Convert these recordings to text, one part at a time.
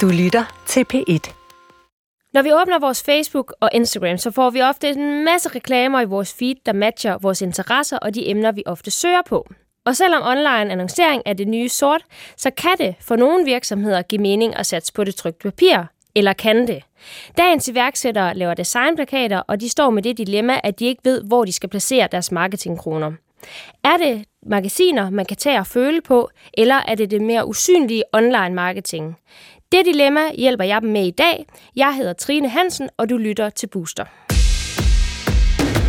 Du lytter til P1. Når vi åbner vores Facebook og Instagram, så får vi ofte en masse reklamer i vores feed, der matcher vores interesser og de emner, vi ofte søger på. Og selvom online annoncering er det nye sort, så kan det for nogle virksomheder give mening at satse på det trygte papir. Eller kan det? Dagens iværksættere laver designplakater, og de står med det dilemma, at de ikke ved, hvor de skal placere deres marketingkroner. Er det magasiner, man kan tage og føle på, eller er det det mere usynlige online marketing? Det dilemma hjælper jeg dem med i dag. Jeg hedder Trine Hansen, og du lytter til Booster.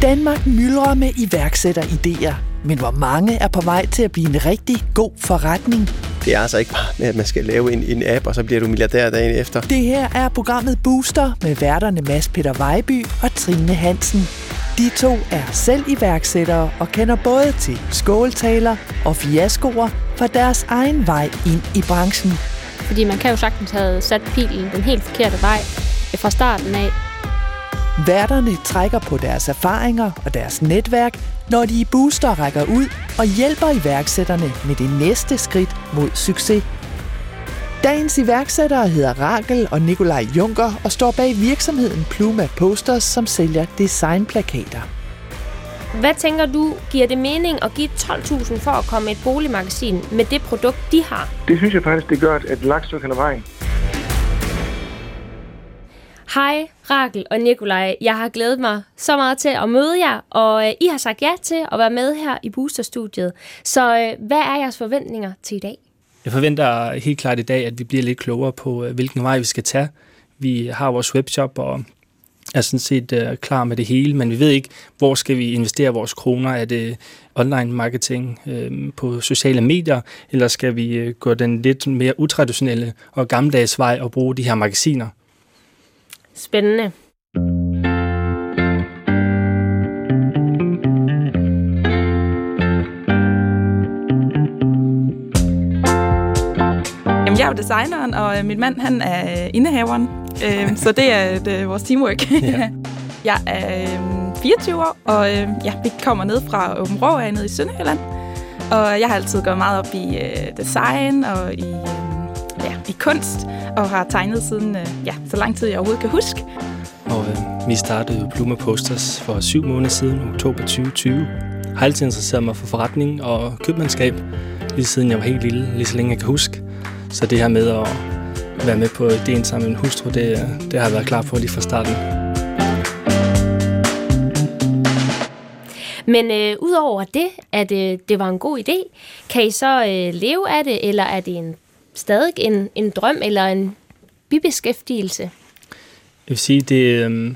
Danmark myldrer med iværksætteridéer, men hvor mange er på vej til at blive en rigtig god forretning? Det er altså ikke bare med, at man skal lave en, en app, og så bliver du milliardær dagen efter. Det her er programmet Booster med værterne Mads Peter Vejby og Trine Hansen. De to er selv iværksættere og kender både til skåltaler og fiaskoer fra deres egen vej ind i branchen. Fordi man kan jo sagtens have sat pilen den helt forkerte vej fra starten af. Værterne trækker på deres erfaringer og deres netværk, når de i Booster rækker ud og hjælper iværksætterne med det næste skridt mod succes. Dagens iværksættere hedder Rakel og Nikolaj Junker og står bag virksomheden Pluma Posters, som sælger designplakater. Hvad tænker du, giver det mening at give 12.000 for at komme et boligmagasin med det produkt, de har? Det synes jeg faktisk, det gør et langt stykke hen vejen. Hej, Rakel og Nikolaj. Jeg har glædet mig så meget til at møde jer, og øh, I har sagt ja til at være med her i Booster-studiet. Så øh, hvad er jeres forventninger til i dag? Jeg forventer helt klart i dag, at vi bliver lidt klogere på, øh, hvilken vej vi skal tage. Vi har vores webshop og er sådan set uh, klar med det hele, men vi ved ikke, hvor skal vi investere vores kroner. Er det online marketing uh, på sociale medier, eller skal vi uh, gå den lidt mere utraditionelle og gammeldags vej og bruge de her magasiner? Spændende. Designeren, og øh, min mand han er øh, indehaveren, øh, så det er det, vores teamwork. Ja. jeg er øh, 24 år, og øh, ja, vi kommer ned fra Åben Rå, jeg er nede i Sønderjylland. Og jeg har altid gået meget op i øh, design og i, øh, ja, i kunst, og har tegnet siden øh, ja, så lang tid jeg overhovedet kan huske. Og øh, vi startede Pluma Posters for syv måneder siden, oktober 2020. Har altid interesseret mig for forretning og købmandskab, lige siden jeg var helt lille, lige så længe jeg kan huske. Så det her med at være med på ideen sammen med en hustru, det, det har jeg været klar på lige fra starten. Men øh, udover det, at øh, det var en god idé, kan I så øh, leve af det, eller er det en, stadig en, en drøm eller en bibeskæftigelse? Jeg vil sige, det, øh,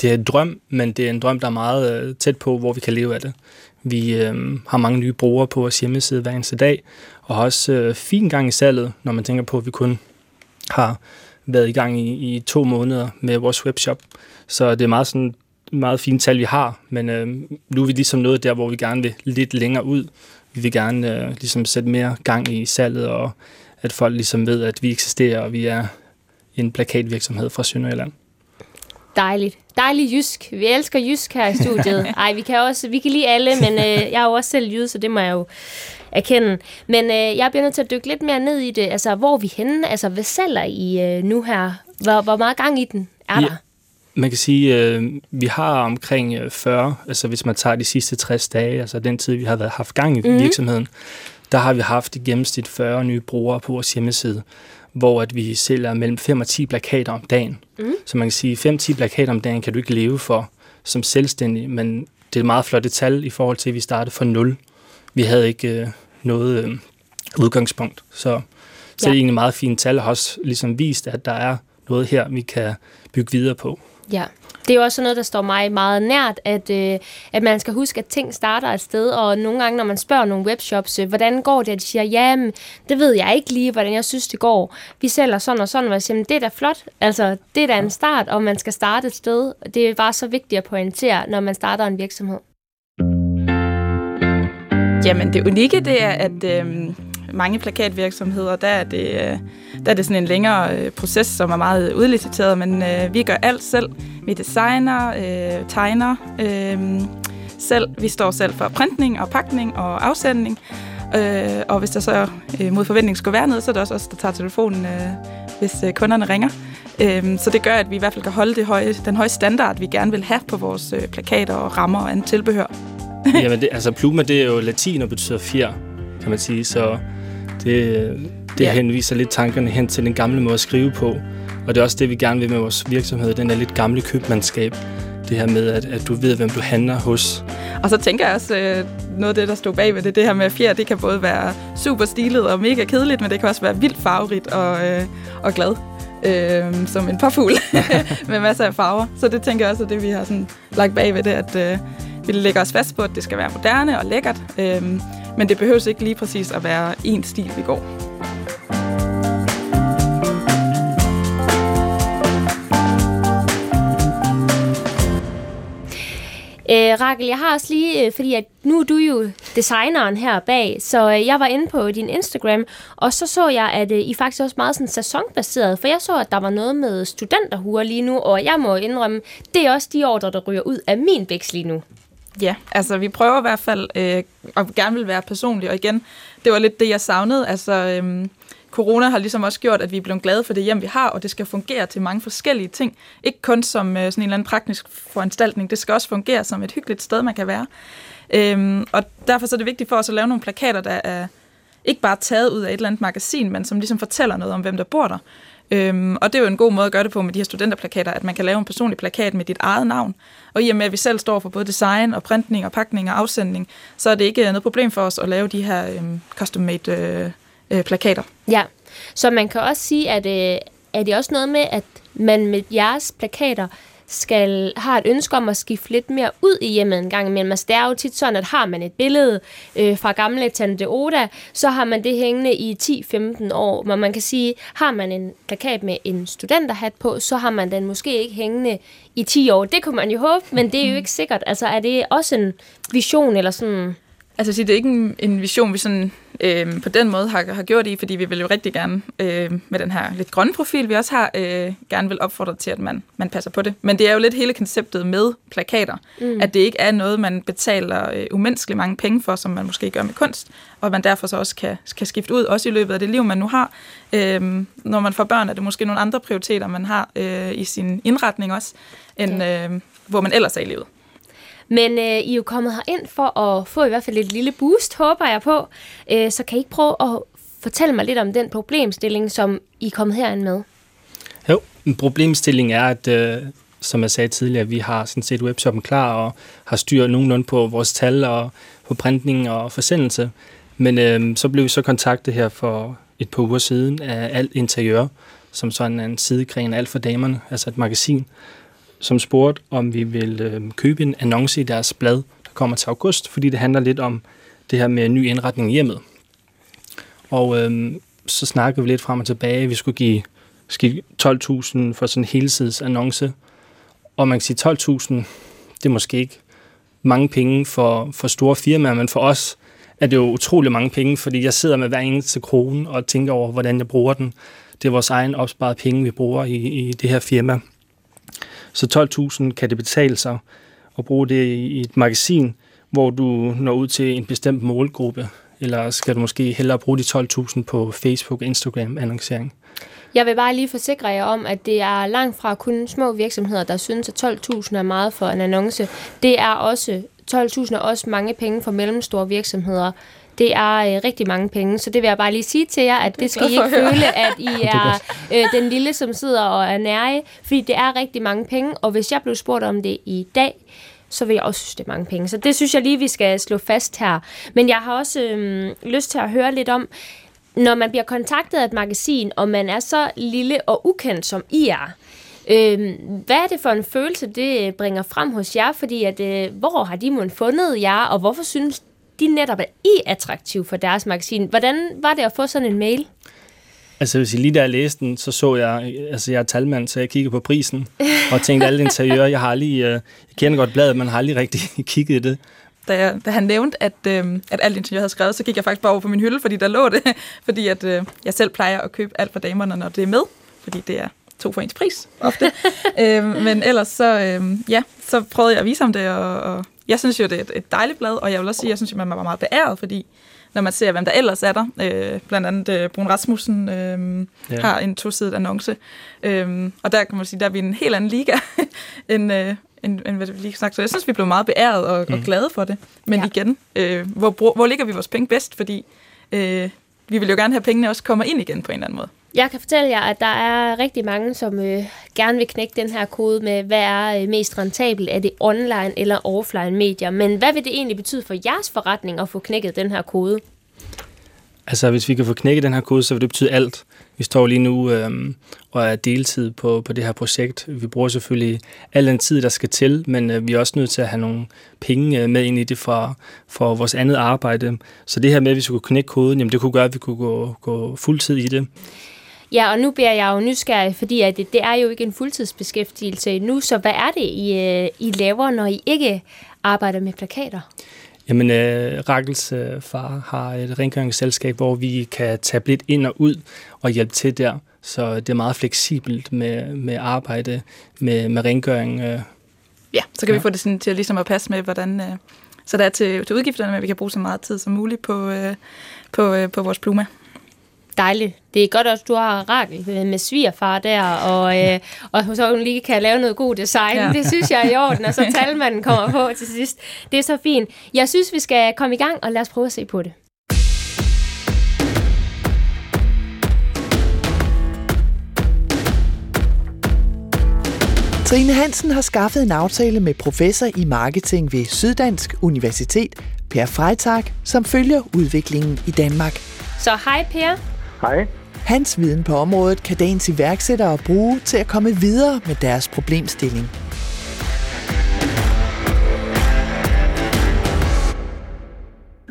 det er en drøm, men det er en drøm, der er meget øh, tæt på, hvor vi kan leve af det. Vi øh, har mange nye brugere på vores hjemmeside hver eneste dag, og har også øh, fin gang i salget, når man tænker på, at vi kun har været i gang i, i to måneder med vores webshop. Så det er meget sådan meget fine tal, vi har, men øh, nu er vi ligesom nået der, hvor vi gerne vil lidt længere ud. Vi vil gerne øh, ligesom sætte mere gang i salget, og at folk ligesom ved, at vi eksisterer, og vi er en plakatvirksomhed fra Sønderjylland. Dejligt. Dejlig jysk. Vi elsker jysk her i studiet. Ej, vi kan også, vi kan lide alle, men øh, jeg er jo også selv jyde, så det må jeg jo erkende. Men øh, jeg bliver nødt til at dykke lidt mere ned i det. Altså, hvor er vi henne? Altså, hvad sælger I øh, nu her? Hvor, hvor meget gang i den er Ja. der? Man kan sige, øh, vi har omkring øh, 40, altså hvis man tager de sidste 60 dage, altså den tid, vi har været, haft gang i mm. virksomheden, der har vi haft i gennemsnit 40 nye brugere på vores hjemmeside, hvor at vi sælger mellem 5 og 10 plakater om dagen. Mm. Så man kan sige, 5-10 plakater om dagen kan du ikke leve for som selvstændig, men det er et meget flot tal i forhold til, at vi startede fra 0. Vi havde ikke øh, noget øh, udgangspunkt, så, så Ja. det er egentlig meget fint tal, og har også ligesom vist, at der er noget her, vi kan bygge videre på. Ja. Det er jo også noget, der står mig meget nært, at, øh, at man skal huske, at ting starter et sted, og nogle gange, når man spørger nogle webshops, øh, hvordan går det, at de siger, ja, men det ved jeg ikke lige, hvordan jeg synes, det går. Vi sælger sådan og sådan, og jeg siger, "Men det er da flot. Altså, det er da en start, og man skal starte et sted. Det er bare så vigtigt at pointere, når man starter en virksomhed. Jamen, det unikke, det er, at øh, mange plakatvirksomheder, der er det, øh, der er det sådan en længere øh, proces, som er meget udliciteret, men øh, vi gør alt selv. Vi designer, øh, tegner øh, selv. Vi står selv for printning og pakning og afsendning. Øh, og hvis der så øh, mod forventning skulle være noget, så er det også os, der tager telefonen, øh, hvis øh, kunderne ringer. Øh, så det gør, at vi i hvert fald kan holde det høje, den høje standard, vi gerne vil have på vores øh, plakater og rammer og andet tilbehør. Jamen, det, altså pluma, det er jo latin og betyder fjer, kan man sige, så det, det Ja. henviser lidt tankerne hen til den gamle måde at skrive på. Og det er også det, vi gerne vil med vores virksomhed, den er lidt gamle købmandskab. Det her med, at, at du ved, hvem du handler hos. Og så tænker jeg også, øh, noget af det, der stod bagved det, det her med fjer, det kan både være super stilet og mega kedeligt, men det kan også være vildt farverigt og, øh, og glad. Øh, som en påfugl med masser af farver. Så det tænker jeg også, at det vi har sådan lagt bagved det, at øh, vi lægger os fast på, at det skal være moderne og lækkert. Øh, men det behøves ikke lige præcis at være én stil, vi går. Øh, Rakel, jeg har også lige, øh, fordi at nu er du jo designeren her bag, så øh, jeg var inde på din Instagram, og så så jeg, at øh, I faktisk også meget sådan sæsonbaseret, for jeg så, at der var noget med studenterhuer lige nu, og jeg må indrømme, det er også de ordre, der ryger ud af min bæks lige nu. Ja, altså vi prøver i hvert fald, øh, og gerne vil være personlige, og igen, det var lidt det, jeg savnede. Altså, Øh, corona har ligesom også gjort, at vi er blevet glade for det hjem, vi har, og det skal fungere til mange forskellige ting. Ikke kun som øh, sådan en eller anden praktisk foranstaltning, det skal også fungere som et hyggeligt sted, man kan være. Øhm, og derfor så er det vigtigt for os at lave nogle plakater, der er ikke bare taget ud af et eller andet magasin, men som ligesom fortæller noget om, hvem der bor der. Øhm, og det er jo en god måde at gøre det på med de her studenterplakater, at man kan lave en personlig plakat med dit eget navn. Og i og med, at vi selv står for både design og printning og pakning og afsendning, så er det ikke øh, noget problem for os at lave de her øhm, custom-made øh, øh, plakater. Ja, så man kan også sige, at øh, er det også noget med, at man med jeres plakater skal har et ønske om at skifte lidt mere ud i hjemmet en gang imellem. Altså, det er jo tit sådan, at har man et billede øh, fra gamle Tante Oda, så har man det hængende i 10-15 år. Men man kan sige, har man en plakat med en studenterhat på, så har man den måske ikke hængende i 10 år. Det kunne man jo håbe, men det er jo ikke sikkert. Altså, er det også en vision eller sådan... Altså sige, det er ikke en, en vision, vi sådan, øh, på den måde har, har gjort i, fordi vi vil jo rigtig gerne øh, med den her lidt grønne profil, vi også har, øh, gerne vil opfordre til, at man, man passer på det. Men det er jo lidt hele konceptet med plakater, mm. at det ikke er noget, man betaler øh, umenneskeligt mange penge for, som man måske gør med kunst, og man derfor så også kan, kan skifte ud, også i løbet af det liv, man nu har. Øh, når man får børn, er det måske nogle andre prioriteter, man har øh, i sin indretning også, end øh, hvor man ellers er i livet. Men øh, I er jo kommet her ind for at få i hvert fald et lille boost, håber jeg på. Øh, så kan I ikke prøve at fortælle mig lidt om den problemstilling, som I er kommet herind med? Jo, en problemstilling er, at øh, som jeg sagde tidligere, vi har sådan set webshoppen klar og har styr nogenlunde på vores tal og på printning og forsendelse. Men øh, så blev vi så kontaktet her for et par uger siden af Alt Interiør, som sådan er en sidegren af Alt for Damerne, altså et magasin, som spurgte, om vi vil øh, købe en annonce i deres blad, der kommer til august, fordi det handler lidt om det her med ny indretning i hjemmet. Og øh, så snakkede vi lidt frem og tilbage. Vi skulle give skal 12.000 for sådan en helsides annonce. Og man kan sige, 12.000, det er måske ikke mange penge for, for store firmaer, men for os er det jo utrolig mange penge, fordi jeg sidder med hver eneste krone og tænker over, hvordan jeg bruger den. Det er vores egen opsparede penge, vi bruger i, i det her firma. Så 12.000 kan det betale sig at bruge det i et magasin, hvor du når ud til en bestemt målgruppe, eller skal du måske hellere bruge de 12.000 på Facebook og Instagram annoncering? Jeg vil bare lige forsikre jer om, at det er langt fra kun små virksomheder, der synes, at 12.000 er meget for en annonce. Det er også 12.000 er også mange penge for mellemstore virksomheder. Det er øh, rigtig mange penge, så det vil jeg bare lige sige til jer, at det skal I ikke føle, at I er øh, den lille, som sidder og er nære, fordi det er rigtig mange penge, og hvis jeg blev spurgt om det i dag, så vil jeg også synes, det er mange penge. Så det synes jeg lige, vi skal slå fast her. Men jeg har også øh, lyst til at høre lidt om, når man bliver kontaktet af et magasin, og man er så lille og ukendt, som I er, øh, hvad er det for en følelse, det bringer frem hos jer? Fordi at, øh, hvor har de måske fundet jer, og hvorfor synes de netop, at I er attraktiv for deres magasin? Hvordan var det at få sådan en mail? Altså, hvis jeg lige da jeg læste den, så så jeg, altså jeg er talmand, så jeg kiggede på prisen, og tænkte alle interiører, jeg har aldrig, øh, jeg kender godt bladet, men har aldrig rigtig kigget i det. da, jeg, da han nævnte, at, øh, at alt interiør havde skrevet, så gik jeg faktisk bare over på min hylde, fordi der lå det. fordi at, øh, jeg selv plejer at købe alt for damerne, når det er med. Fordi det er to for ens pris, ofte. øh, men ellers så, øh, ja, så prøvede jeg at vise ham det, og, og jeg synes jo, det er et, et dejligt blad, og jeg vil også sige, jeg synes, at man var meget beæret, fordi når man ser, hvem der ellers er der. Øh, blandt andet øh, Brun Rasmussen øh, Ja. har en tosidet annonce. Øh, og der kan man sige, der er vi en helt anden liga, end, øh, end, end hvad det lige sagt. Så jeg synes, vi blev meget beæret og, mm. og glade for det. Men Ja. igen, øh, hvor, hvor ligger vi vores penge bedst? Fordi øh, vi vil jo gerne have, at pengene også kommer ind igen på en eller anden måde. Jeg kan fortælle jer, at der er rigtig mange, som øh, gerne vil knække den her kode med, hvad er øh, mest rentabelt? Er det online eller offline medier? Men hvad vil det egentlig betyde for jeres forretning at få knækket den her kode? Altså, hvis vi kan få knækket den her kode, så vil det betyde alt. Vi står lige nu øh, og er deltid på, på det her projekt. Vi bruger selvfølgelig al den tid, der skal til, men øh, vi er også nødt til at have nogle penge øh, med ind i det for, for vores andet arbejde. Så det her med, at vi skulle knække koden, jamen det kunne gøre, at vi kunne gå, gå fuldtid i det. Ja, og nu bliver jeg jo nysgerrig, fordi at det, det er jo ikke en fuldtidsbeskæftigelse nu, så hvad er det, I, øh, I laver, når I ikke arbejder med plakater? Jamen, øh, Rakkels øh, far har et rengøringsselskab, hvor vi kan tage lidt ind og ud og hjælpe til der. Så det er meget fleksibelt med, med arbejde med, med rengøring. Øh. Ja, så kan ja. Vi få det sådan til at, ligesom at passe med, hvordan... Øh, så der er til, til udgifterne, men vi kan bruge så meget tid som muligt på, øh, på, øh, på vores Pluma. Dejligt. Det er godt også, at du har Rakel med, med svigerfar der, og, øh, og så hun lige kan lave noget god design. Ja. Det synes jeg er i orden, og så talmanden kommer på til sidst. Det er så fint. Jeg synes, vi skal komme i gang, og lad os prøve at se på det. Trine Hansen har skaffet en aftale med professor i marketing ved Syddansk Universitet, Per Freitag, som følger udviklingen i Danmark. Så hej Per. Hej. Hans viden på området kan dagens iværksættere bruge til at komme videre med deres problemstilling.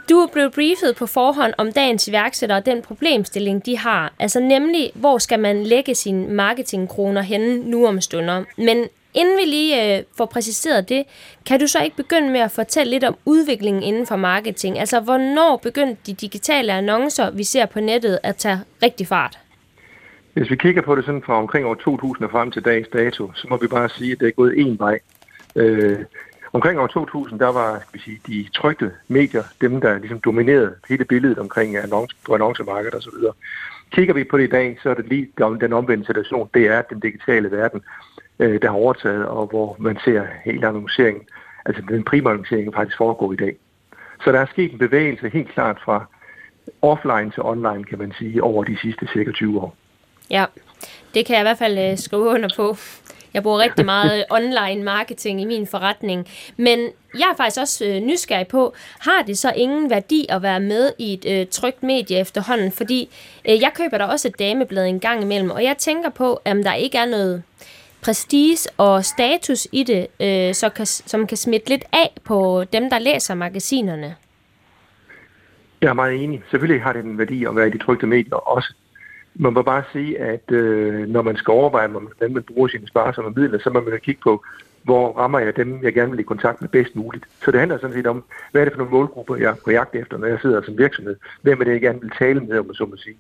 Du er blevet briefet på forhånd om dagens iværksættere og den problemstilling, de har. Altså nemlig, hvor skal man lægge sine marketingkroner henne nu om stunder. Men inden vi lige øh, får præciseret det, kan du så ikke begynde med at fortælle lidt om udviklingen inden for marketing? Altså, hvornår begyndte de digitale annoncer, vi ser på nettet, at tage rigtig fart? Hvis vi kigger på det sådan fra omkring år 2000 og frem til dags dato, så må vi bare sige, at det er gået én vej. Øh, omkring år 2000, der var skal vi sige, de trygte medier, dem der ligesom dominerede hele billedet omkring annonce, på annoncemarkedet osv. Kigger vi på det i dag, så er det lige den- den omvendte situation. Det er den digitale verden, øh, der har overtaget, og hvor man ser hele annonceringen, altså den primære annoncering faktisk foregår i dag. Så der er sket en bevægelse helt klart fra offline til online, kan man sige, over de sidste cirka 20 år. Ja, det kan jeg i hvert fald øh, skrive under på. Jeg bruger rigtig meget online marketing i min forretning. Men jeg er faktisk også øh, nysgerrig på, har det så ingen værdi at være med i et øh, trygt medie efterhånden? Fordi øh, jeg køber der også et dameblad en gang imellem, og jeg tænker på, om der ikke er noget prestige og status i det, øh, så kan, som kan smitte lidt af på dem, der læser magasinerne. Jeg er meget enig. Selvfølgelig har det en værdi at være i de trygte medier også. Man må bare sige, at øh, når man skal overveje, hvordan man bruger sine sparsomme midler, så må man jo kigge på, hvor rammer jeg dem, jeg gerne vil i kontakt med bedst muligt. Så det handler sådan set om, hvad er det for nogle målgrupper, jeg er på jagt efter, når jeg sidder som virksomhed. Hvem er det, jeg gerne vil tale med, om man så må sige.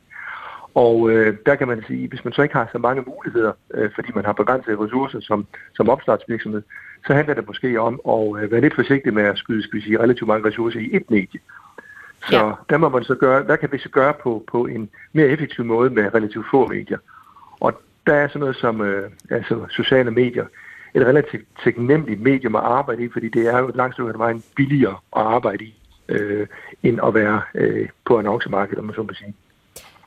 Og øh, der kan man sige, hvis man så ikke har så mange muligheder, øh, fordi man har begrænsede ressourcer som, som opstartsvirksomhed, så handler det måske om at øh, være lidt forsigtig med at skyde skal vi sige, relativt mange ressourcer i et medie. Så Ja. der må man så gøre, hvad kan vi så gøre på, på en mere effektiv måde med relativt få medier? Og der er sådan noget som øh, altså sociale medier, et relativt taknemmeligt medium at arbejde i, fordi det er jo et langt stykke af vejen billigere at arbejde i, øh, end at være øh, på annoncemarkedet, om man så må sige.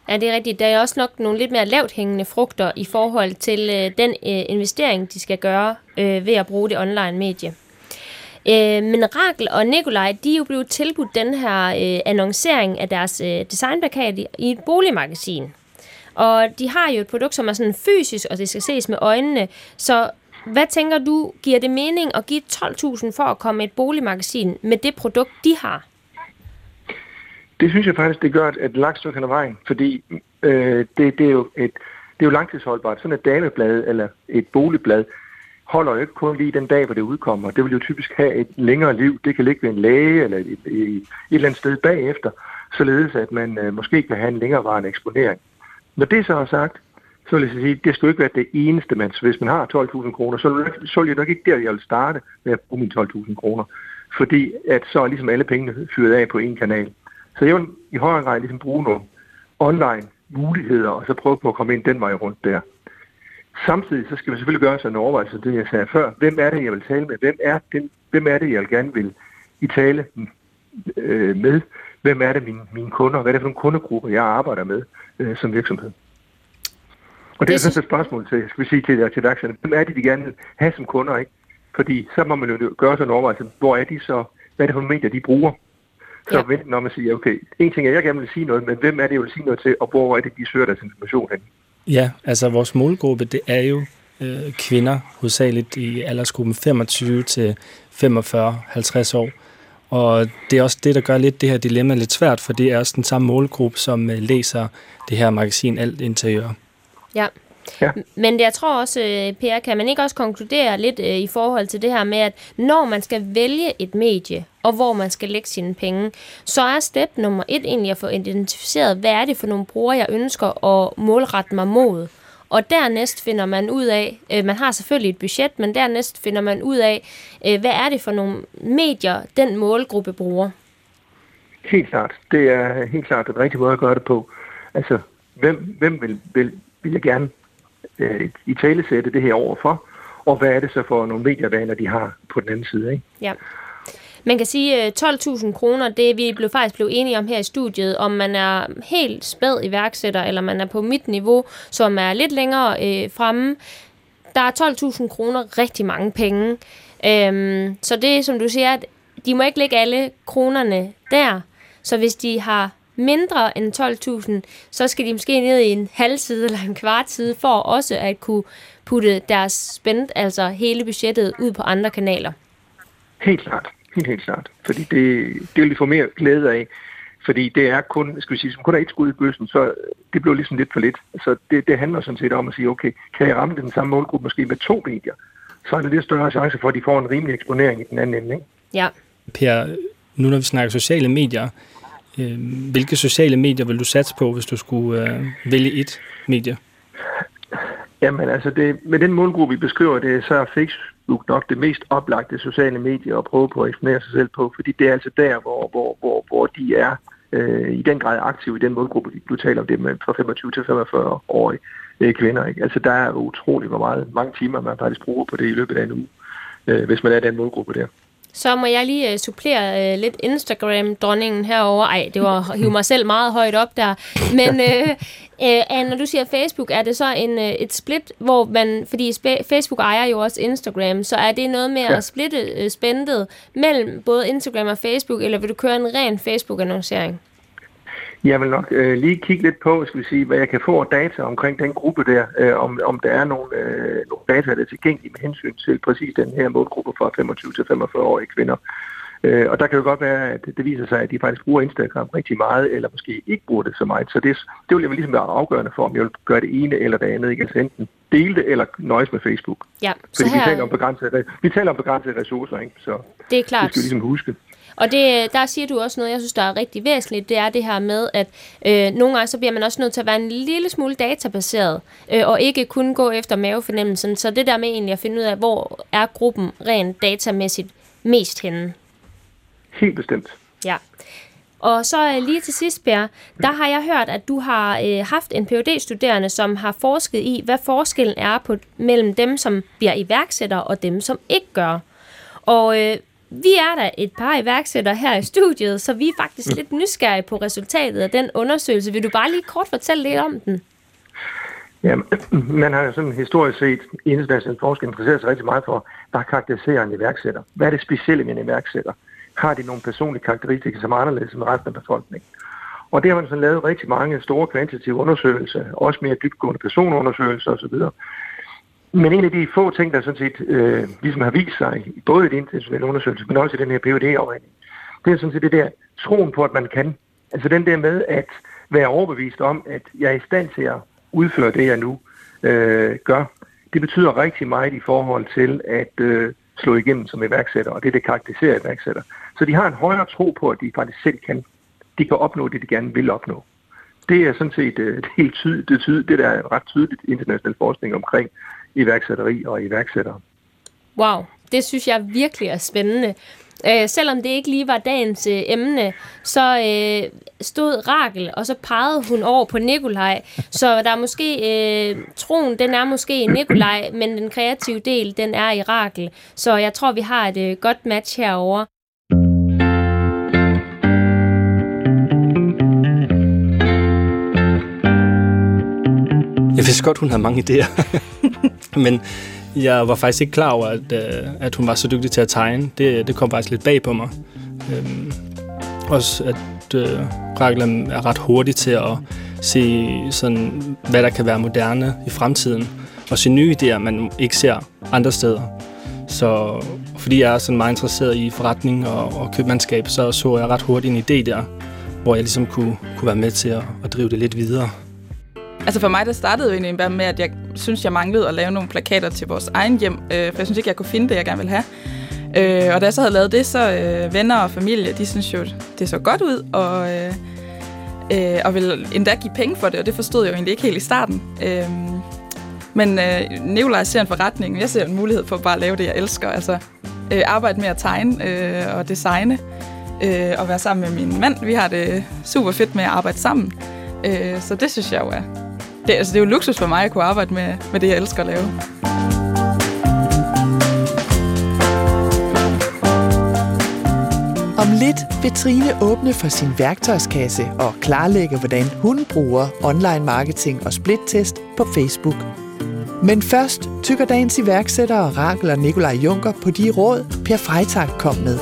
Ja, det er rigtigt. Der er også nok nogle lidt mere lavt hængende frugter i forhold til øh, den øh, investering, de skal gøre øh, ved at bruge det online medie. Øh, men Rakel og Nikolaj, de er jo blevet tilbudt den her øh, annoncering af deres øh, designplakat i, i et boligmagasin. Og de har jo et produkt, som er sådan fysisk, og det skal ses med øjnene. Så hvad tænker du, giver det mening at give 12.000 for at komme i et boligmagasin med det produkt, de har? Det synes jeg faktisk, det gør et, langt stykke hen ad vejen, fordi øh, det, det, er jo et, det er jo langtidsholdbart. Sådan et dameblad eller et boligblad holder jo ikke kun lige den dag, hvor det udkommer. Det vil jo typisk have et længere liv. Det kan ligge ved en læge eller et, et, et, et eller andet sted bagefter, således at man øh, måske kan have en længerevarende eksponering. Når det så er sagt, så vil jeg så sige, det skal jo ikke være det eneste, man, hvis man har 12.000 kroner, så er det nok- så nok ikke der, jeg vil starte med at bruge mine 12.000 kroner. Fordi at så er ligesom alle pengene fyret af på en kanal. Så jeg vil i højere grad ligesom bruge nogle online muligheder, og så prøve på at komme ind den vej rundt der. Samtidig så skal vi selvfølgelig gøre sig en overvejelse, det jeg sagde før. Hvem er det, jeg vil tale med? Hvem er, den, hvem er det, jeg gerne vil i tale øh, med? Hvem er det, mine, mine kunder? Hvad er det for nogle kundegrupper, jeg arbejder med øh, som virksomhed? Og det er sådan et spørgsmål til, skal vi sige til, til værksætterne. Hvem er det, de gerne vil have som kunder, ikke? Fordi så må man jo gøre sig en overvejelse, hvor er de så, hvad er det for medier, de bruger? Så ja. når man siger, okay, en ting er, jeg gerne vil sige noget, men hvem er det, jeg vil sige noget til, og hvor er det, de søger deres information hen? Ja, altså vores målgruppe, det er jo øh, kvinder, hovedsageligt i aldersgruppen 25 til 45-50 år. Og det er også det, der gør lidt det her dilemma lidt svært, for det er også den samme målgruppe, som øh, læser det her magasin Alt Interiør. Ja. Ja. Men jeg tror også, øh, Per, kan man ikke også konkludere lidt øh, i forhold til det her med, at når man skal vælge et medie, og hvor man skal lægge sine penge, så er step nummer et egentlig at få identificeret, hvad er det for nogle brugere, jeg ønsker at målrette mig mod. Og dernæst finder man ud af, øh, man har selvfølgelig et budget, men dernæst finder man ud af, øh, hvad er det for nogle medier, den målgruppe bruger. Helt klart. Det er helt klart den rigtige måde at gøre det på. Altså, hvem, hvem vil, vil, vil jeg gerne øh, i talesætte det her overfor, og hvad er det så for nogle medievaner, de har på den anden side. Ikke? Ja. Man kan sige, øh, 12.000 kroner, det vi blev faktisk blev enige om her i studiet, om man er helt spæd iværksætter, eller man er på mit niveau, som er lidt længere øh, fremme. Der er 12.000 kroner rigtig mange penge. Øhm, så det som du siger, at de må ikke lægge alle kronerne der. Så hvis de har mindre end 12.000, så skal de måske ned i en halv side eller en kvart side, for også at kunne putte deres spændt, altså hele budgettet, ud på andre kanaler. Helt klart. Helt, helt klart. Fordi det, det vil vi få mere glæde af. Fordi det er kun, skal vi sige, som kun er et skud i bøssen, så det bliver ligesom lidt for lidt. Så det, det handler sådan set om at sige, okay, kan jeg ramme den samme målgruppe måske med to medier? Så er det lidt større chance for, at de får en rimelig eksponering i den anden ende. Ikke? Ja. Per, nu når vi snakker sociale medier, øh, hvilke sociale medier vil du satse på, hvis du skulle øh, vælge et medie? Jamen altså, det, med den målgruppe, vi beskriver det, så er Facebook nok det mest oplagte sociale medie at prøve på at eksponere sig selv på, fordi det er altså der, hvor, hvor, hvor, hvor de er øh, i den grad aktive i den målgruppe, du taler om det med fra 25 til 45 årige øh, kvinder. Ikke? Altså der er utrolig hvor meget, mange timer man faktisk bruger på det i løbet af en uge, øh, hvis man er den målgruppe der. Så må jeg lige uh, supplere uh, lidt Instagram-dronningen herover. Ej, det var hive mig selv meget højt op der. Men uh, uh, når du siger Facebook, er det så en, uh, et split, hvor man, fordi Facebook ejer jo også Instagram, så er det noget med ja. at splitte uh, spændet mellem både Instagram og Facebook, eller vil du køre en ren Facebook-annoncering? Jeg vil nok øh, lige kigge lidt på, skal vi sige, hvad jeg kan få af data omkring den gruppe der, øh, om, om der er nogle, øh, nogle data, der er tilgængelige med hensyn til præcis den her målgruppe fra 25 til 45-årige kvinder. Øh, og der kan jo godt være, at det viser sig, at de faktisk bruger Instagram rigtig meget, eller måske ikke bruger det så meget. Så det, det vil jeg ligesom være afgørende for, om jeg vil gøre det ene eller det andet. Ikke? Altså enten dele det, eller nøjes med Facebook. Ja, så her... vi, taler om begrænsede, vi taler om begrænsede ressourcer, ikke? så det er klart. det skal vi ligesom huske. Og det, der siger du også noget, jeg synes, der er rigtig væsentligt, det er det her med, at øh, nogle gange så bliver man også nødt til at være en lille smule databaseret, øh, og ikke kun gå efter mavefornemmelsen. Så det der med egentlig at finde ud af, hvor er gruppen rent datamæssigt mest henne. Helt bestemt. Ja. Og så øh, lige til sidst, Per, der har jeg hørt, at du har øh, haft en phd studerende som har forsket i, hvad forskellen er på mellem dem, som bliver iværksættere, og dem, som ikke gør. Og øh, vi er da et par iværksættere her i studiet, så vi er faktisk lidt nysgerrige på resultatet af den undersøgelse. Vil du bare lige kort fortælle lidt om den? Ja, man har jo sådan historisk set i international forskning interesseret sig rigtig meget for, hvad karakteriserer en iværksætter? Hvad er det specielle med en iværksætter? Har de nogle personlige karakteristika, som er anderledes end resten af befolkningen? Og det har man sådan lavet rigtig mange store kvantitative undersøgelser, også mere dybgående personundersøgelser osv. Men en af de få ting, der sådan set øh, ligesom har vist sig, både i den internationale undersøgelse, men også i den her phd afregning det er sådan set det der troen på, at man kan. Altså den der med at være overbevist om, at jeg er i stand til at udføre det, jeg nu øh, gør. Det betyder rigtig meget i forhold til at øh, slå igennem som iværksætter, og det, det karakteriserer iværksætter. Så de har en højere tro på, at de faktisk selv kan. De kan opnå det, de gerne vil opnå. Det er sådan set øh, det helt tydeligt, det, tydeligt, det der er ret tydeligt international forskning omkring iværksætteri og iværksættere. Wow, det synes jeg virkelig er spændende. Øh, selvom det ikke lige var dagens øh, emne, så øh, stod Rakel, og så pegede hun over på Nikolaj. Så der er måske, øh, troen, den er måske i Nikolaj, men den kreative del, den er i Rakel. Så jeg tror, vi har et øh, godt match herover. Jeg vidste godt, hun havde mange idéer. Men jeg var faktisk ikke klar over, at, øh, at hun var så dygtig til at tegne. Det, det kom faktisk lidt bag på mig. Øhm, også at øh, Raglan er ret hurtig til at se, sådan, hvad der kan være moderne i fremtiden. Og se nye idéer, man ikke ser andre steder. Så fordi jeg er sådan meget interesseret i forretning og, og købmandskab, så så jeg ret hurtigt en idé der, hvor jeg ligesom kunne, kunne være med til at, at drive det lidt videre. Altså for mig, der startede jo egentlig bare med, at jeg synes, jeg manglede at lave nogle plakater til vores egen hjem, øh, for jeg synes ikke, jeg kunne finde det, jeg gerne ville have. Øh, og da jeg så havde lavet det, så øh, venner og familie, de synes jo, det så godt ud, og, øh, øh, og ville endda give penge for det, og det forstod jeg jo egentlig ikke helt i starten. Øh, men øh, Nikolaj ser en forretning, jeg ser en mulighed for bare at lave det, jeg elsker. Altså øh, arbejde med at tegne øh, og designe, øh, og være sammen med min mand. Vi har det super fedt med at arbejde sammen. Øh, så det synes jeg jo er det, altså, det er jo luksus for mig at kunne arbejde med, med det, jeg elsker at lave. Om lidt vil Trine åbne for sin værktøjskasse og klarlægge, hvordan hun bruger online marketing og splittest på Facebook. Men først tykker dagens iværksættere Rakel og Nikolaj Junker på de råd, Per Freitag kom med.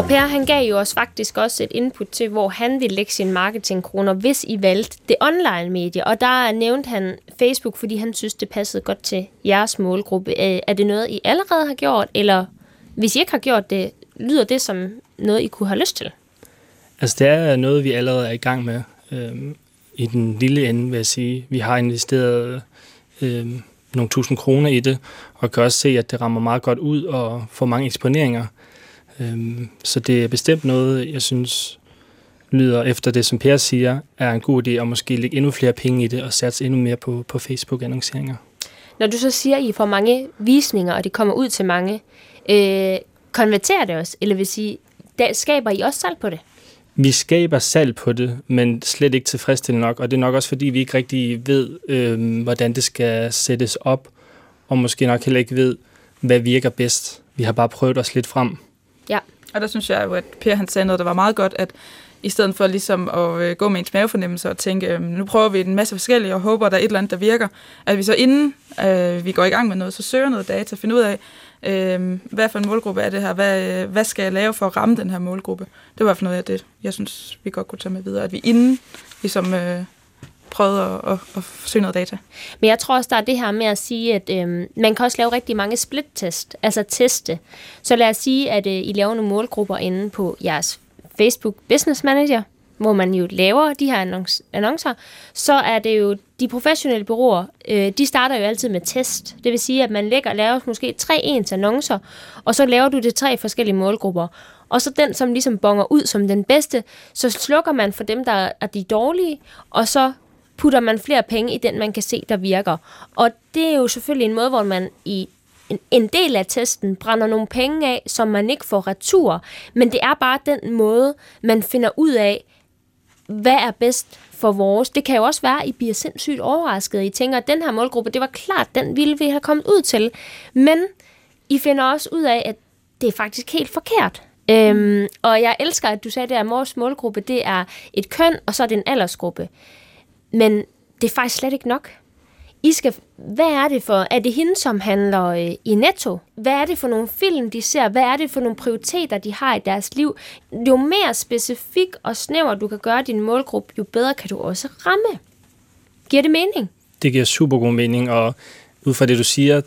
Og Per, han gav jo os faktisk også et input til, hvor han ville lægge sine marketingkroner, hvis I valgte det online medie. Og der nævnte han Facebook, fordi han synes, det passede godt til jeres målgruppe. Øh, er det noget, I allerede har gjort, eller hvis I ikke har gjort det, lyder det som noget, I kunne have lyst til? Altså, det er noget, vi allerede er i gang med. Øhm, I den lille ende, vil jeg sige. Vi har investeret øhm, nogle tusind kroner i det, og kan også se, at det rammer meget godt ud og får mange eksponeringer. Øhm, så det er bestemt noget, jeg synes lyder efter det, som Per siger, er en god idé at måske lægge endnu flere penge i det og satse endnu mere på, på Facebook-annonceringer. Når du så siger, at I får mange visninger, og det kommer ud til mange, øh, konverterer det også? Eller vil sige, der skaber I også salg på det? Vi skaber salg på det, men slet ikke tilfredsstillende nok, og det er nok også fordi, vi ikke rigtig ved, øh, hvordan det skal sættes op, og måske nok heller ikke ved, hvad virker bedst. Vi har bare prøvet os lidt frem. Ja. Og der synes jeg jo, at Per han sagde noget, der var meget godt, at i stedet for ligesom at øh, gå med ens mavefornemmelse og tænke, øh, nu prøver vi en masse forskellige og håber, at der er et eller andet, der virker, at vi så inden øh, vi går i gang med noget, så søger noget data, finder ud af, øh, hvad for en målgruppe er det her, hvad, øh, hvad skal jeg lave for at ramme den her målgruppe. Det var i hvert fald noget af det, jeg synes, vi godt kunne tage med videre, at vi inden ligesom... Øh, prøvet at, at, at søge noget data. Men jeg tror også, der er det her med at sige, at øh, man kan også lave rigtig mange split-test, altså teste. Så lad os sige, at øh, I laver nogle målgrupper inde på jeres Facebook Business Manager, hvor man jo laver de her annoncer, så er det jo de professionelle bureauer, øh, de starter jo altid med test. Det vil sige, at man lægger, laver måske tre ens annoncer, og så laver du det tre forskellige målgrupper. Og så den, som ligesom bonger ud som den bedste, så slukker man for dem, der er de dårlige, og så putter man flere penge i den, man kan se, der virker. Og det er jo selvfølgelig en måde, hvor man i en, en del af testen brænder nogle penge af, som man ikke får retur. Men det er bare den måde, man finder ud af, hvad er bedst for vores. Det kan jo også være, at I bliver sindssygt overrasket. I tænker, at den her målgruppe, det var klart, den ville vi have kommet ud til. Men I finder også ud af, at det er faktisk helt forkert. Øhm, og jeg elsker, at du sagde, at vores målgruppe, det er et køn, og så er det en aldersgruppe. Men det er faktisk slet ikke nok. I skal, hvad er det for, er det hende, som handler øh, i Netto? Hvad er det for nogle film, de ser? Hvad er det for nogle prioriteter, de har i deres liv? Jo mere specifik og snæver du kan gøre din målgruppe, jo bedre kan du også ramme. Giver det mening? Det giver super god mening, og ud fra det, du siger,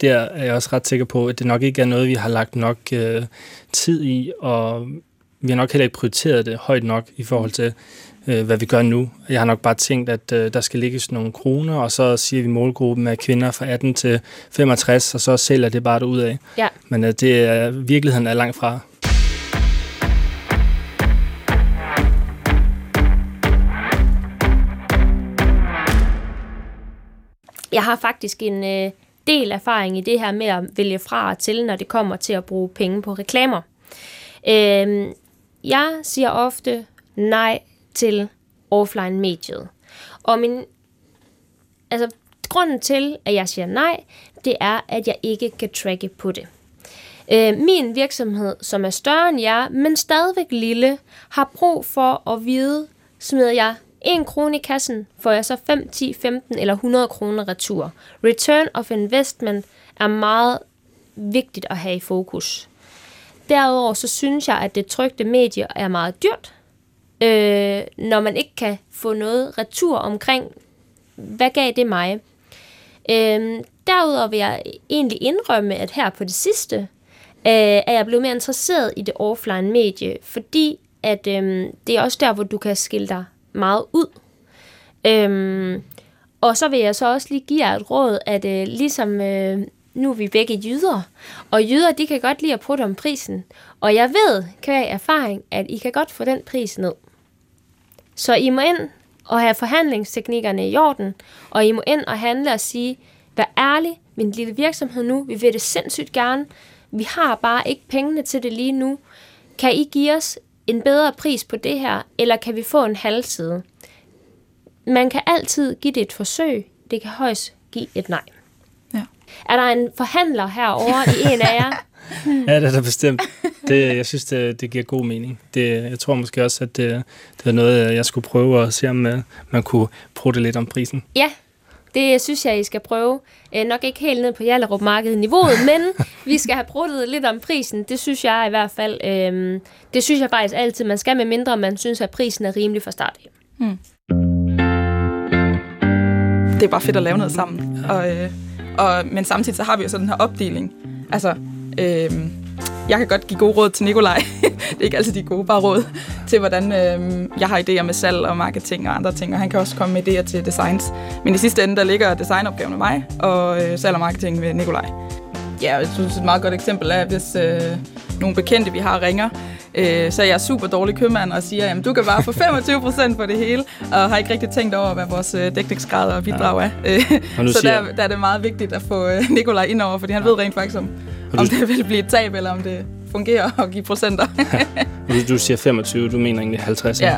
der er jeg også ret sikker på, at det nok ikke er noget, vi har lagt nok øh, tid i, og vi har nok heller ikke prioriteret det højt nok i forhold til, øh, hvad vi gør nu. Jeg har nok bare tænkt, at øh, der skal ligges nogle kroner, og så siger vi målgruppen af kvinder fra 18 til 65, og så sælger det bare ud af. Ja. Men øh, det er, virkeligheden er langt fra. Jeg har faktisk en, øh, del erfaring i det her med at vælge fra og til, når det kommer til at bruge penge på reklamer. Øh, jeg siger ofte nej til offline-mediet. Og min, altså, grunden til, at jeg siger nej, det er, at jeg ikke kan tracke på det. Øh, min virksomhed, som er større end jer, men stadigvæk lille, har brug for at vide, smider jeg 1 krone i kassen, får jeg så 5, 10, 15 eller 100 kroner retur. Return of investment er meget vigtigt at have i fokus. Derudover så synes jeg, at det trygte medie er meget dyrt, øh, når man ikke kan få noget retur omkring, hvad gav det mig? Øh, derudover vil jeg egentlig indrømme, at her på det sidste, øh, er jeg blevet mere interesseret i det offline medie, fordi at øh, det er også der, hvor du kan skille dig meget ud. Øh, og så vil jeg så også lige give jer et råd, at øh, ligesom øh, nu er vi begge jyder, og jyder, de kan godt lide at prutte om prisen. Og jeg ved, kan jeg erfaring, at I kan godt få den pris ned. Så I må ind og have forhandlingsteknikkerne i orden, og I må ind og handle og sige, vær ærlig, min lille virksomhed nu, vi vil det sindssygt gerne, vi har bare ikke pengene til det lige nu. Kan I give os en bedre pris på det her, eller kan vi få en halvside? Man kan altid give det et forsøg, det kan højst give et nej. Ja. Er der en forhandler herovre i en af jer? Ja, det er da bestemt. Det, jeg synes, det, det giver god mening. Det, jeg tror måske også, at det, det er noget, jeg skulle prøve at se, om øh, man kunne prutte lidt om prisen. Ja, det synes jeg, I skal prøve. Eh, nok ikke helt ned på Jallerup markedet niveauet, men vi skal have bruttet lidt om prisen. Det synes jeg i hvert fald. Øh, det synes jeg faktisk altid, man skal med mindre, man synes, at prisen er rimelig fra start. Mm. Det er bare fedt at lave noget sammen. Og, øh, og, men samtidig så har vi jo sådan den her opdeling. Altså, øh, jeg kan godt give gode råd til Nikolaj. det er ikke altid de gode, bare råd til, hvordan øh, jeg har idéer med salg og marketing og andre ting. Og han kan også komme med idéer til designs. Men i sidste ende, der ligger designopgaven med mig, og øh, salg og marketing med Nikolaj. Ja, jeg synes et meget godt eksempel er, hvis øh, nogle bekendte, vi har, ringer, øh, så er jeg super dårlig købmand og siger, at du kan bare få 25% på det hele, og har ikke rigtig tænkt over, hvad vores øh, dækningsgrad og bidrag er. Og nu så siger- der, der er det meget vigtigt at få øh, Nikolaj ind over, fordi han ved rent faktisk, om, Og du- om det vil blive et tab, eller om det fungerer at give procenter. Og du, du siger 25, du mener egentlig 50. Ja.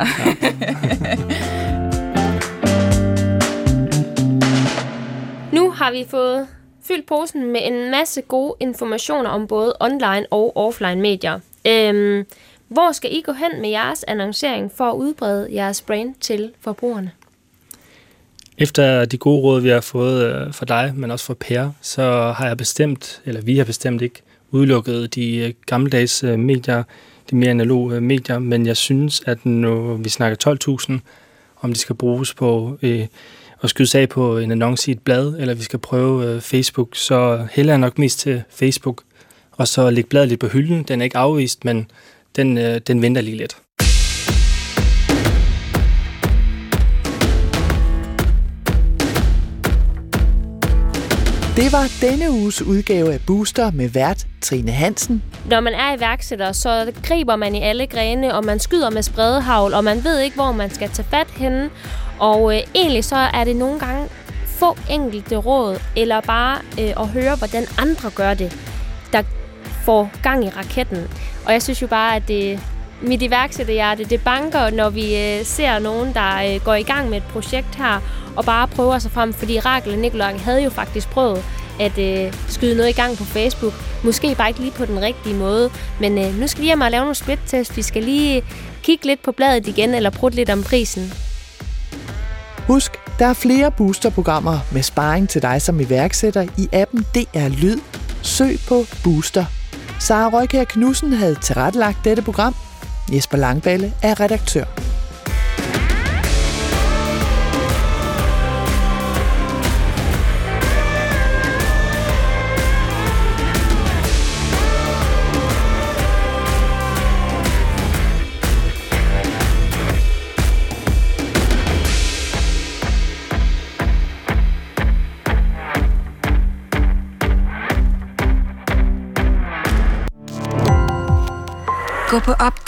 Nu har vi fået fyldt posen med en masse gode informationer om både online og offline medier. Øhm, hvor skal I gå hen med jeres annoncering for at udbrede jeres brand til forbrugerne? Efter de gode råd, vi har fået øh, fra dig, men også fra Per, så har jeg bestemt, eller vi har bestemt ikke udelukket de øh, gammeldags øh, medier, de mere analoge øh, medier, men jeg synes, at når vi snakker 12.000, om de skal bruges på øh, at skyde sag på en annonce i et blad, eller vi skal prøve øh, Facebook, så hælder jeg nok mest til Facebook, og så lægge bladet lidt på hylden. Den er ikke afvist, men den, øh, den venter lige lidt. Det var denne uges udgave af Booster med vært Trine Hansen. Når man er iværksætter, så griber man i alle grene, og man skyder med spredehavl, og man ved ikke, hvor man skal tage fat henne. Og øh, egentlig så er det nogle gange få enkelte råd, eller bare øh, at høre, hvordan andre gør det, der får gang i raketten. Og jeg synes jo bare, at det, mit iværksætterhjerte, det banker, når vi øh, ser nogen, der øh, går i gang med et projekt her, og bare prøver sig frem. Fordi Rakel og Nikolaj havde jo faktisk prøvet at øh, skyde noget i gang på Facebook. Måske bare ikke lige på den rigtige måde. Men øh, nu skal vi hjem og lave nogle split-test. Vi skal lige kigge lidt på bladet igen, eller prutte lidt om prisen. Husk, der er flere boosterprogrammer med sparring til dig som iværksætter i appen DR Lyd. Søg på Booster. Sara Røykær Knudsen havde tilrettelagt dette program. Jesper Langballe er redaktør.